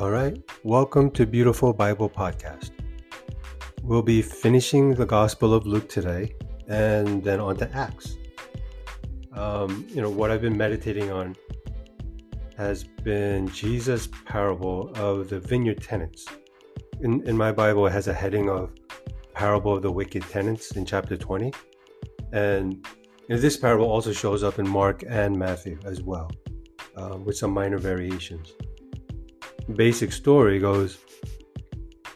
All right, welcome to Beautiful Bible Podcast. We'll be finishing the Gospel of Luke today and then on to Acts. Um, you know, what I've been meditating on has been Jesus' parable of the vineyard tenants. In, in my Bible, it has a heading of Parable of the Wicked Tenants in chapter 20. And you know, this parable also shows up in Mark and Matthew as well, um, with some minor variations. Basic story goes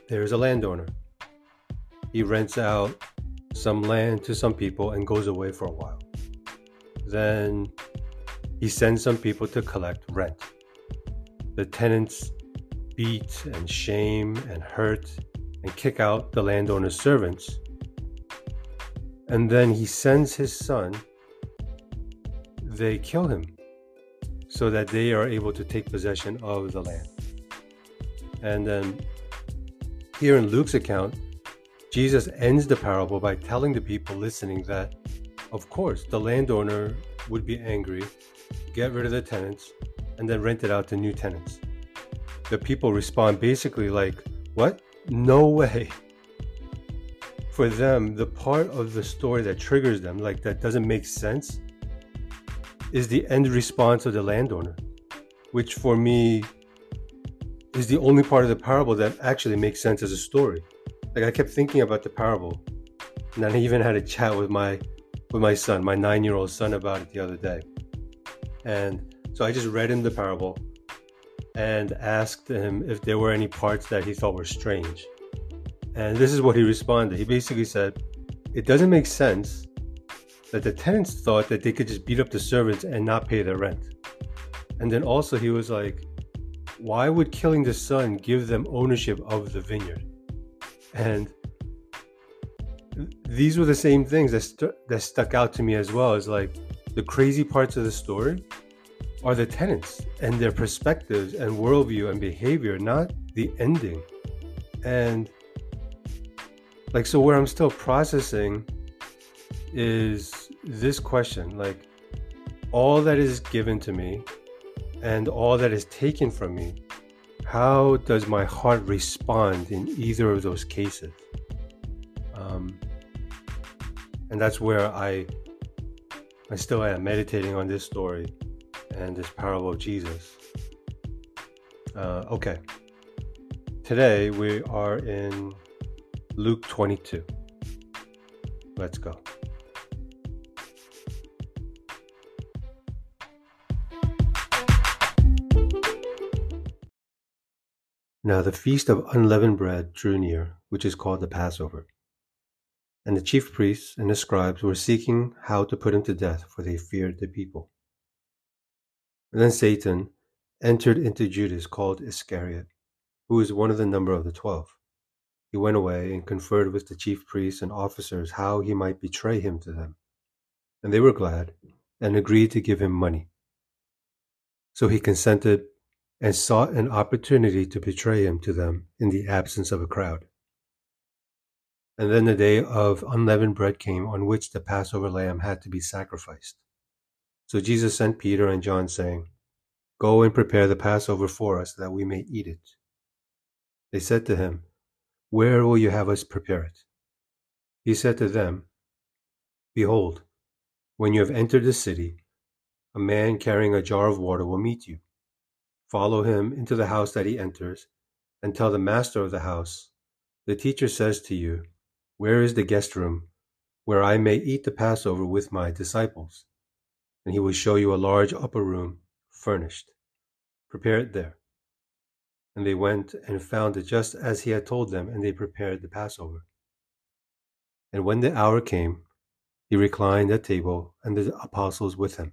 there's a landowner. He rents out some land to some people and goes away for a while. Then he sends some people to collect rent. The tenants beat and shame and hurt and kick out the landowner's servants. And then he sends his son, they kill him so that they are able to take possession of the land. And then here in Luke's account, Jesus ends the parable by telling the people listening that, of course, the landowner would be angry, get rid of the tenants, and then rent it out to new tenants. The people respond basically like, What? No way. For them, the part of the story that triggers them, like that doesn't make sense, is the end response of the landowner, which for me is the only part of the parable that actually makes sense as a story. Like I kept thinking about the parable, and I even had a chat with my with my son, my nine-year-old son, about it the other day. And so I just read him the parable and asked him if there were any parts that he thought were strange. And this is what he responded. He basically said, It doesn't make sense that the tenants thought that they could just beat up the servants and not pay their rent. And then also, he was like, why would killing the son give them ownership of the vineyard? And these were the same things that, that stuck out to me as well as like the crazy parts of the story are the tenants and their perspectives and worldview and behavior, not the ending. And like, so where I'm still processing is this question like, all that is given to me and all that is taken from me, how does my heart respond in either of those cases? Um, and that's where I, I still am meditating on this story and this parable of Jesus. Uh, okay, today we are in Luke 22. Let's go. Now the feast of unleavened bread drew near, which is called the Passover. And the chief priests and the scribes were seeking how to put him to death, for they feared the people. And then Satan entered into Judas, called Iscariot, who was one of the number of the twelve. He went away and conferred with the chief priests and officers how he might betray him to them. And they were glad and agreed to give him money. So he consented and sought an opportunity to betray him to them in the absence of a crowd. And then the day of unleavened bread came on which the Passover lamb had to be sacrificed. So Jesus sent Peter and John, saying, Go and prepare the Passover for us that we may eat it. They said to him, Where will you have us prepare it? He said to them, Behold, when you have entered the city, a man carrying a jar of water will meet you Follow him into the house that he enters, and tell the master of the house, The teacher says to you, Where is the guest room, where I may eat the Passover with my disciples? And he will show you a large upper room, furnished. Prepare it there. And they went and found it just as he had told them, and they prepared the Passover. And when the hour came, he reclined at table, and the apostles with him.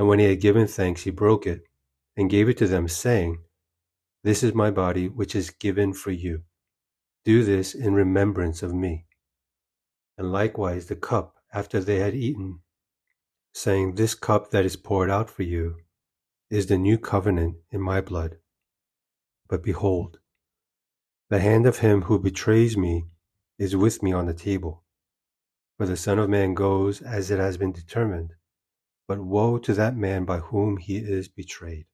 and when he had given thanks, he broke it and gave it to them, saying, This is my body, which is given for you. Do this in remembrance of me. And likewise the cup after they had eaten, saying, This cup that is poured out for you is the new covenant in my blood. But behold, the hand of him who betrays me is with me on the table. For the Son of Man goes as it has been determined, but woe to that man by whom he is betrayed.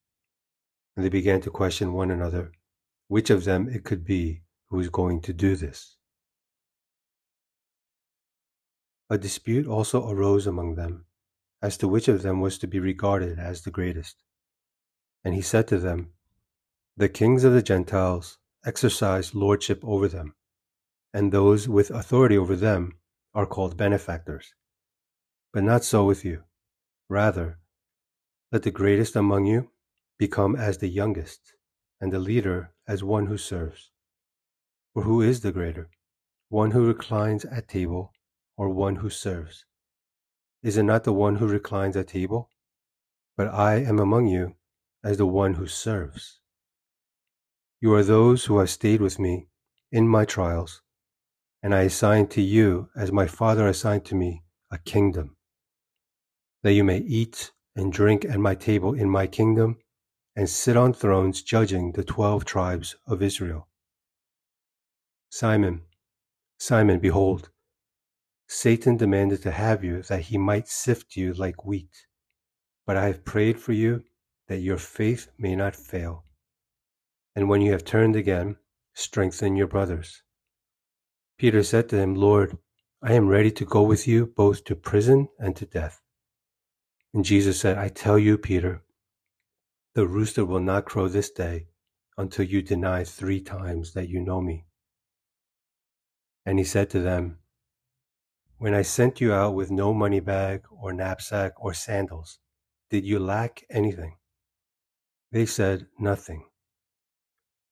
And they began to question one another which of them it could be who was going to do this. A dispute also arose among them as to which of them was to be regarded as the greatest. And he said to them, The kings of the Gentiles exercise lordship over them, and those with authority over them are called benefactors. But not so with you. Rather, let the greatest among you become as the youngest, and the leader as one who serves. For who is the greater, one who reclines at table or one who serves? Is it not the one who reclines at table? But I am among you as the one who serves. You are those who have stayed with me in my trials, and I assign to you, as my Father assigned to me, a kingdom, that you may eat and drink at my table in my kingdom and sit on thrones judging the twelve tribes of Israel. Simon, Simon, behold, Satan demanded to have you that he might sift you like wheat. But I have prayed for you that your faith may not fail. And when you have turned again, strengthen your brothers. Peter said to him, Lord, I am ready to go with you both to prison and to death. And Jesus said, I tell you, Peter, the rooster will not crow this day until you deny three times that you know me. And he said to them, When I sent you out with no money bag or knapsack or sandals, did you lack anything? They said, Nothing.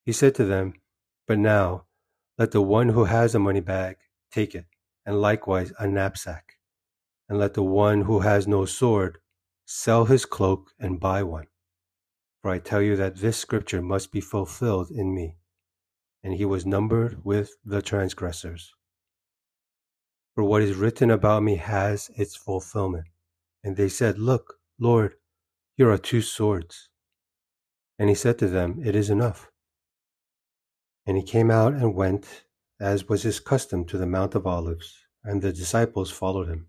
He said to them, But now let the one who has a money bag take it, and likewise a knapsack, and let the one who has no sword sell his cloak and buy one for I tell you that this scripture must be fulfilled in me. And he was numbered with the transgressors. For what is written about me has its fulfillment. And they said, Look, Lord, here are two swords. And he said to them, It is enough. And he came out and went, as was his custom, to the Mount of Olives, and the disciples followed him.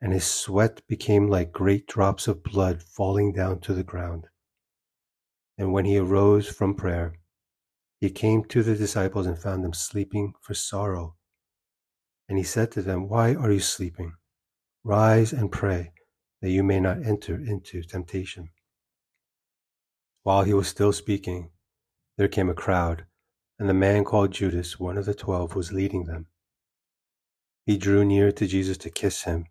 and his sweat became like great drops of blood falling down to the ground. And when he arose from prayer, he came to the disciples and found them sleeping for sorrow. And he said to them, Why are you sleeping? Rise and pray, that you may not enter into temptation. While he was still speaking, there came a crowd, and the man called Judas, one of the twelve, was leading them. He drew near to Jesus to kiss him.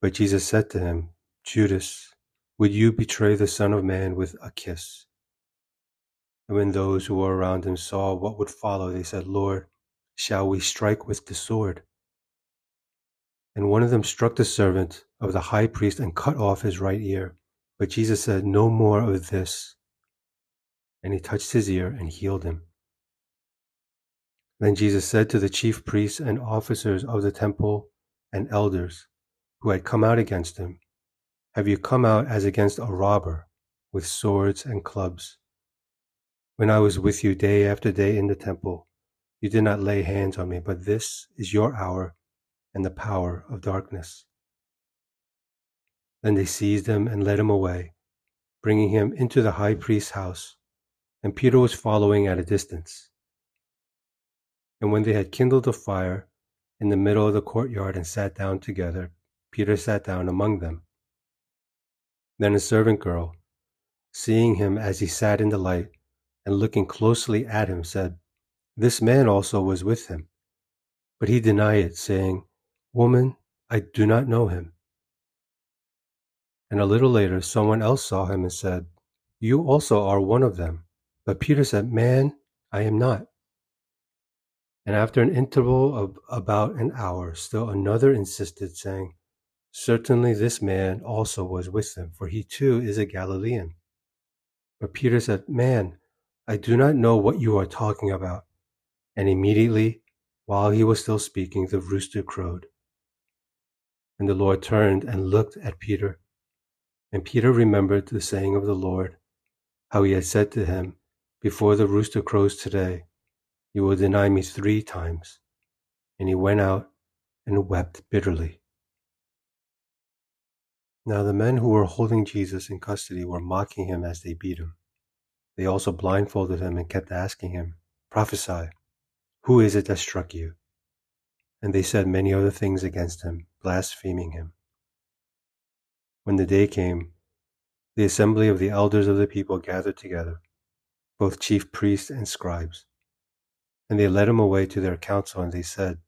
But Jesus said to him, Judas, would you betray the Son of Man with a kiss? And when those who were around him saw what would follow, they said, Lord, shall we strike with the sword? And one of them struck the servant of the high priest and cut off his right ear. But Jesus said, No more of this. And he touched his ear and healed him. Then Jesus said to the chief priests and officers of the temple and elders, who had come out against him, Have you come out as against a robber with swords and clubs? When I was with you day after day in the temple, you did not lay hands on me, but this is your hour and the power of darkness. Then they seized him and led him away, bringing him into the high priest's house, and Peter was following at a distance. And when they had kindled a fire in the middle of the courtyard and sat down together, Peter sat down among them. Then a servant girl, seeing him as he sat in the light, and looking closely at him said, This man also was with him. But he denied it, saying, Woman, I do not know him. And a little later, someone else saw him and said, You also are one of them. But Peter said, Man, I am not. And after an interval of about an hour, still another insisted, saying, Certainly this man also was with them, for he too is a Galilean. But Peter said, Man, I do not know what you are talking about. And immediately, while he was still speaking, the rooster crowed. And the Lord turned and looked at Peter. And Peter remembered the saying of the Lord, how he had said to him, Before the rooster crows today, you will deny me three times. And he went out and wept bitterly. Now the men who were holding Jesus in custody were mocking him as they beat him. They also blindfolded him and kept asking him, Prophesy, who is it that struck you? And they said many other things against him, blaspheming him. When the day came, the assembly of the elders of the people gathered together, both chief priests and scribes. And they led him away to their council, and they said,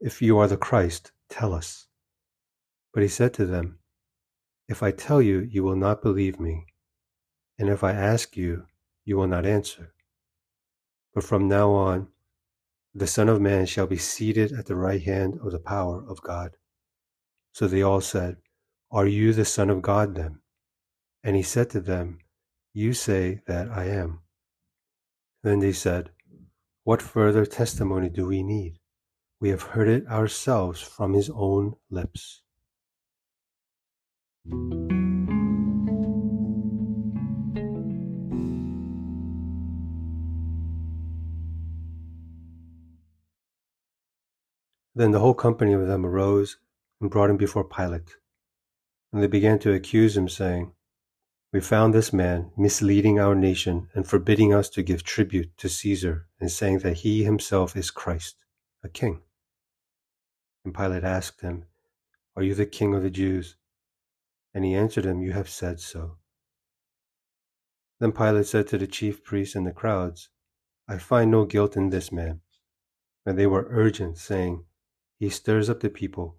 If you are the Christ, tell us. But he said to them, If I tell you, you will not believe me, and if I ask you, you will not answer. But from now on, the Son of Man shall be seated at the right hand of the power of God. So they all said, are you the Son of God then? And he said to them, You say that I am. Then they said, What further testimony do we need? We have heard it ourselves from his own lips. Then the whole company of them arose and brought him before Pilate. And they began to accuse him, saying, We found this man misleading our nation and forbidding us to give tribute to Caesar, and saying that he himself is Christ, a king. And Pilate asked him, Are you the king of the Jews? And he answered him, You have said so. Then Pilate said to the chief priests and the crowds, I find no guilt in this man. And they were urgent, saying, He stirs up the people,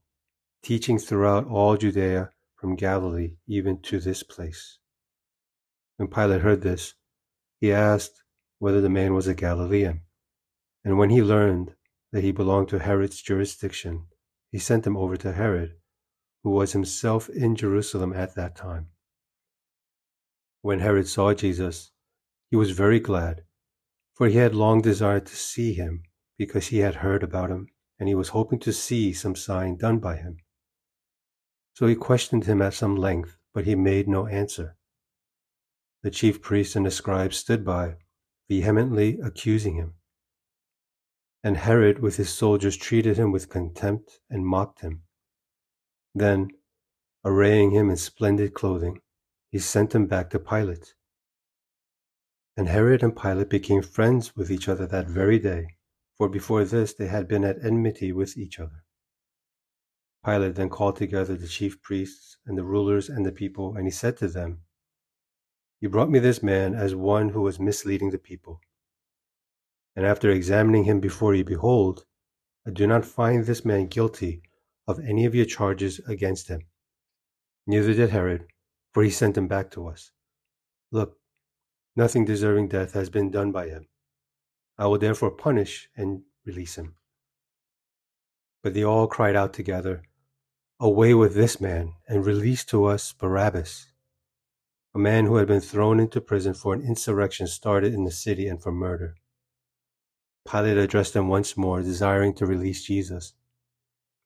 teaching throughout all Judea from Galilee even to this place. When Pilate heard this, he asked whether the man was a Galilean. And when he learned that he belonged to Herod's jurisdiction, he sent him over to Herod, who was himself in Jerusalem at that time. When Herod saw Jesus, he was very glad, for he had long desired to see him because he had heard about him, and he was hoping to see some sign done by him. So he questioned him at some length, but he made no answer. The chief priests and the scribes stood by, vehemently accusing him. And Herod with his soldiers treated him with contempt and mocked him. Then, arraying him in splendid clothing, he sent him back to Pilate. And Herod and Pilate became friends with each other that very day, for before this they had been at enmity with each other. Pilate then called together the chief priests and the rulers and the people, and he said to them, You brought me this man as one who was misleading the people. And after examining him before you, behold, I do not find this man guilty of any of your charges against him. Neither did Herod, for he sent him back to us. Look, nothing deserving death has been done by him. I will therefore punish and release him. But they all cried out together, Away with this man, and release to us Barabbas, a man who had been thrown into prison for an insurrection started in the city and for murder. Pilate addressed them once more, desiring to release Jesus.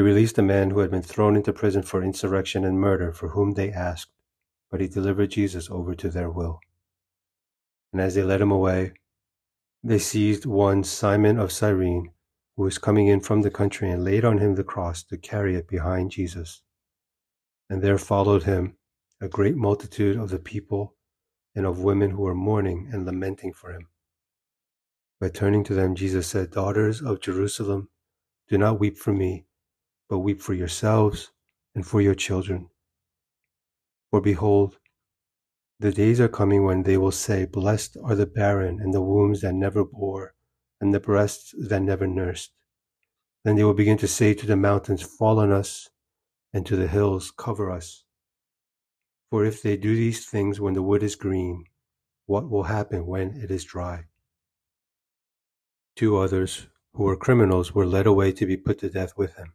He released a man who had been thrown into prison for insurrection and murder, for whom they asked, but he delivered Jesus over to their will. And as they led him away, they seized one Simon of Cyrene, who was coming in from the country, and laid on him the cross to carry it behind Jesus. And there followed him a great multitude of the people and of women who were mourning and lamenting for him. By turning to them, Jesus said, Daughters of Jerusalem, do not weep for me, but weep for yourselves and for your children. For behold, the days are coming when they will say, Blessed are the barren and the wombs that never bore, and the breasts that never nursed. Then they will begin to say to the mountains, Fall on us, and to the hills, Cover us. For if they do these things when the wood is green, what will happen when it is dry? Two others, who were criminals, were led away to be put to death with him.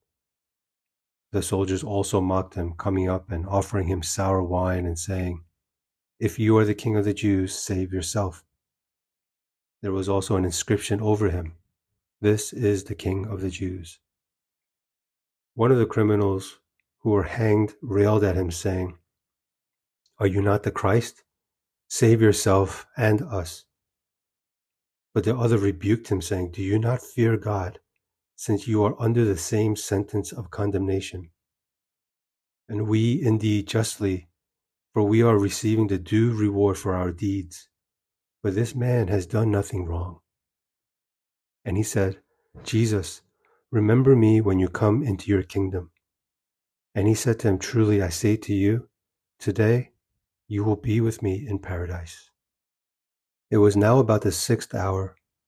The soldiers also mocked him, coming up and offering him sour wine and saying, If you are the king of the Jews, save yourself. There was also an inscription over him, This is the king of the Jews. One of the criminals who were hanged railed at him, saying, Are you not the Christ? Save yourself and us. But the other rebuked him, saying, Do you not fear God, since you are under the same sentence of condemnation? And we indeed justly, for we are receiving the due reward for our deeds. But this man has done nothing wrong. And he said, Jesus, remember me when you come into your kingdom. And he said to him, Truly I say to you, today you will be with me in paradise. It was now about the sixth hour,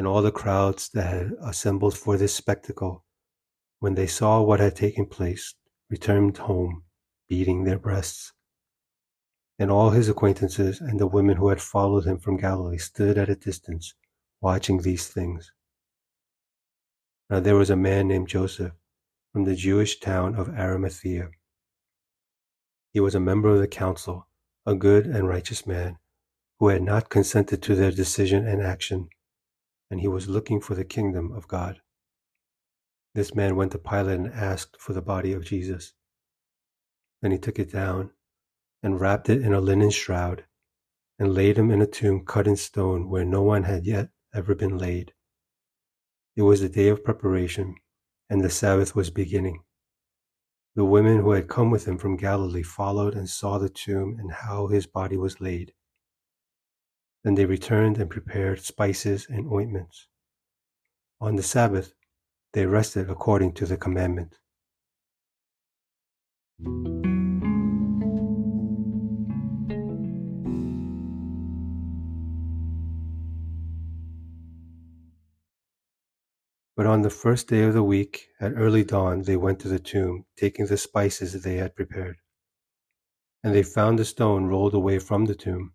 and all the crowds that had assembled for this spectacle, when they saw what had taken place, returned home, beating their breasts. And all his acquaintances and the women who had followed him from Galilee stood at a distance, watching these things. Now there was a man named Joseph from the Jewish town of Arimathea. He was a member of the council, a good and righteous man, who had not consented to their decision and action and he was looking for the kingdom of God. This man went to Pilate and asked for the body of Jesus. Then he took it down and wrapped it in a linen shroud and laid him in a tomb cut in stone where no one had yet ever been laid. It was the day of preparation, and the Sabbath was beginning. The women who had come with him from Galilee followed and saw the tomb and how his body was laid. Then they returned and prepared spices and ointments. On the Sabbath, they rested according to the commandment. But on the first day of the week, at early dawn, they went to the tomb, taking the spices they had prepared. And they found the stone rolled away from the tomb.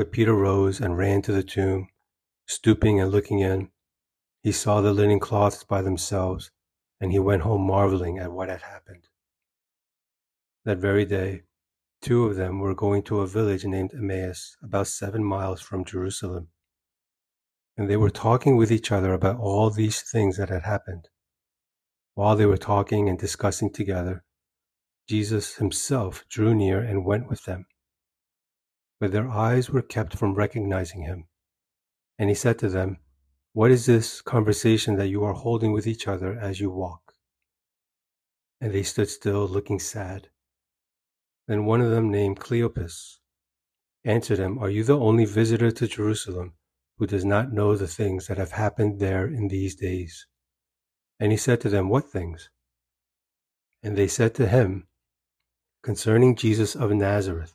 But Peter rose and ran to the tomb. Stooping and looking in, he saw the linen cloths by themselves, and he went home marveling at what had happened. That very day, two of them were going to a village named Emmaus, about seven miles from Jerusalem. And they were talking with each other about all these things that had happened. While they were talking and discussing together, Jesus himself drew near and went with them. But their eyes were kept from recognizing him. And he said to them, What is this conversation that you are holding with each other as you walk? And they stood still, looking sad. Then one of them, named Cleopas, answered him, Are you the only visitor to Jerusalem who does not know the things that have happened there in these days? And he said to them, What things? And they said to him, Concerning Jesus of Nazareth,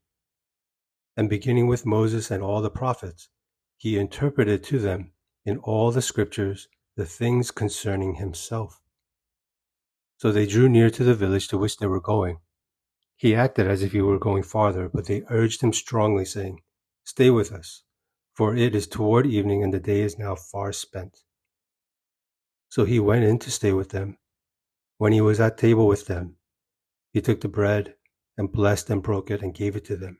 And beginning with Moses and all the prophets, he interpreted to them in all the scriptures the things concerning himself. So they drew near to the village to which they were going. He acted as if he were going farther, but they urged him strongly, saying, Stay with us, for it is toward evening, and the day is now far spent. So he went in to stay with them. When he was at table with them, he took the bread and blessed and broke it and gave it to them.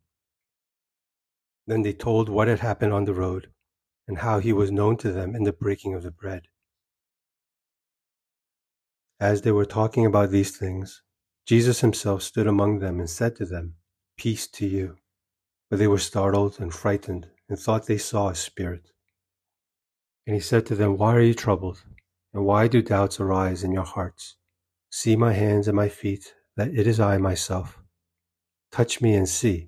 Then they told what had happened on the road, and how he was known to them in the breaking of the bread. As they were talking about these things, Jesus himself stood among them and said to them, Peace to you. But they were startled and frightened and thought they saw a spirit. And he said to them, Why are you troubled? And why do doubts arise in your hearts? See my hands and my feet, that it is I myself. Touch me and see.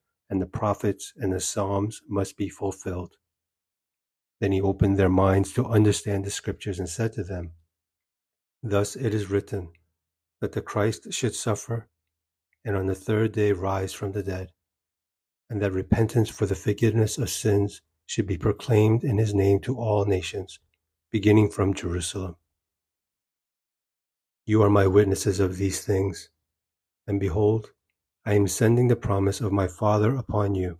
and the prophets and the Psalms must be fulfilled. Then he opened their minds to understand the scriptures and said to them, Thus it is written that the Christ should suffer and on the third day rise from the dead, and that repentance for the forgiveness of sins should be proclaimed in his name to all nations, beginning from Jerusalem. You are my witnesses of these things, and behold, I am sending the promise of my Father upon you,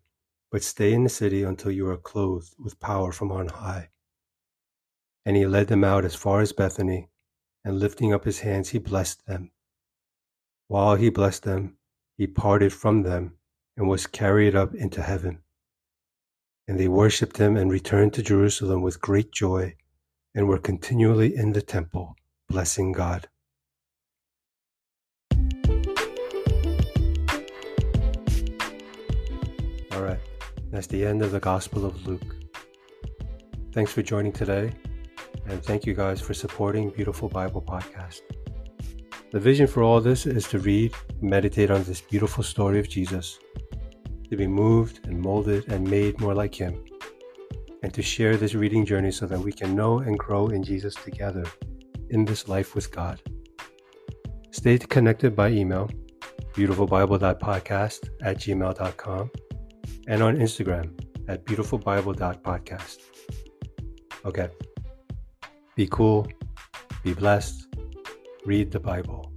but stay in the city until you are clothed with power from on high. And he led them out as far as Bethany and lifting up his hands, he blessed them. While he blessed them, he parted from them and was carried up into heaven. And they worshipped him and returned to Jerusalem with great joy and were continually in the temple, blessing God. That's the end of the Gospel of Luke. Thanks for joining today, and thank you guys for supporting Beautiful Bible Podcast. The vision for all this is to read, meditate on this beautiful story of Jesus, to be moved and molded and made more like Him, and to share this reading journey so that we can know and grow in Jesus together in this life with God. Stay connected by email, beautifulbible.podcast at gmail.com, and on Instagram at beautifulbible.podcast. Okay. Be cool, be blessed, read the Bible.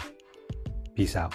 Peace out.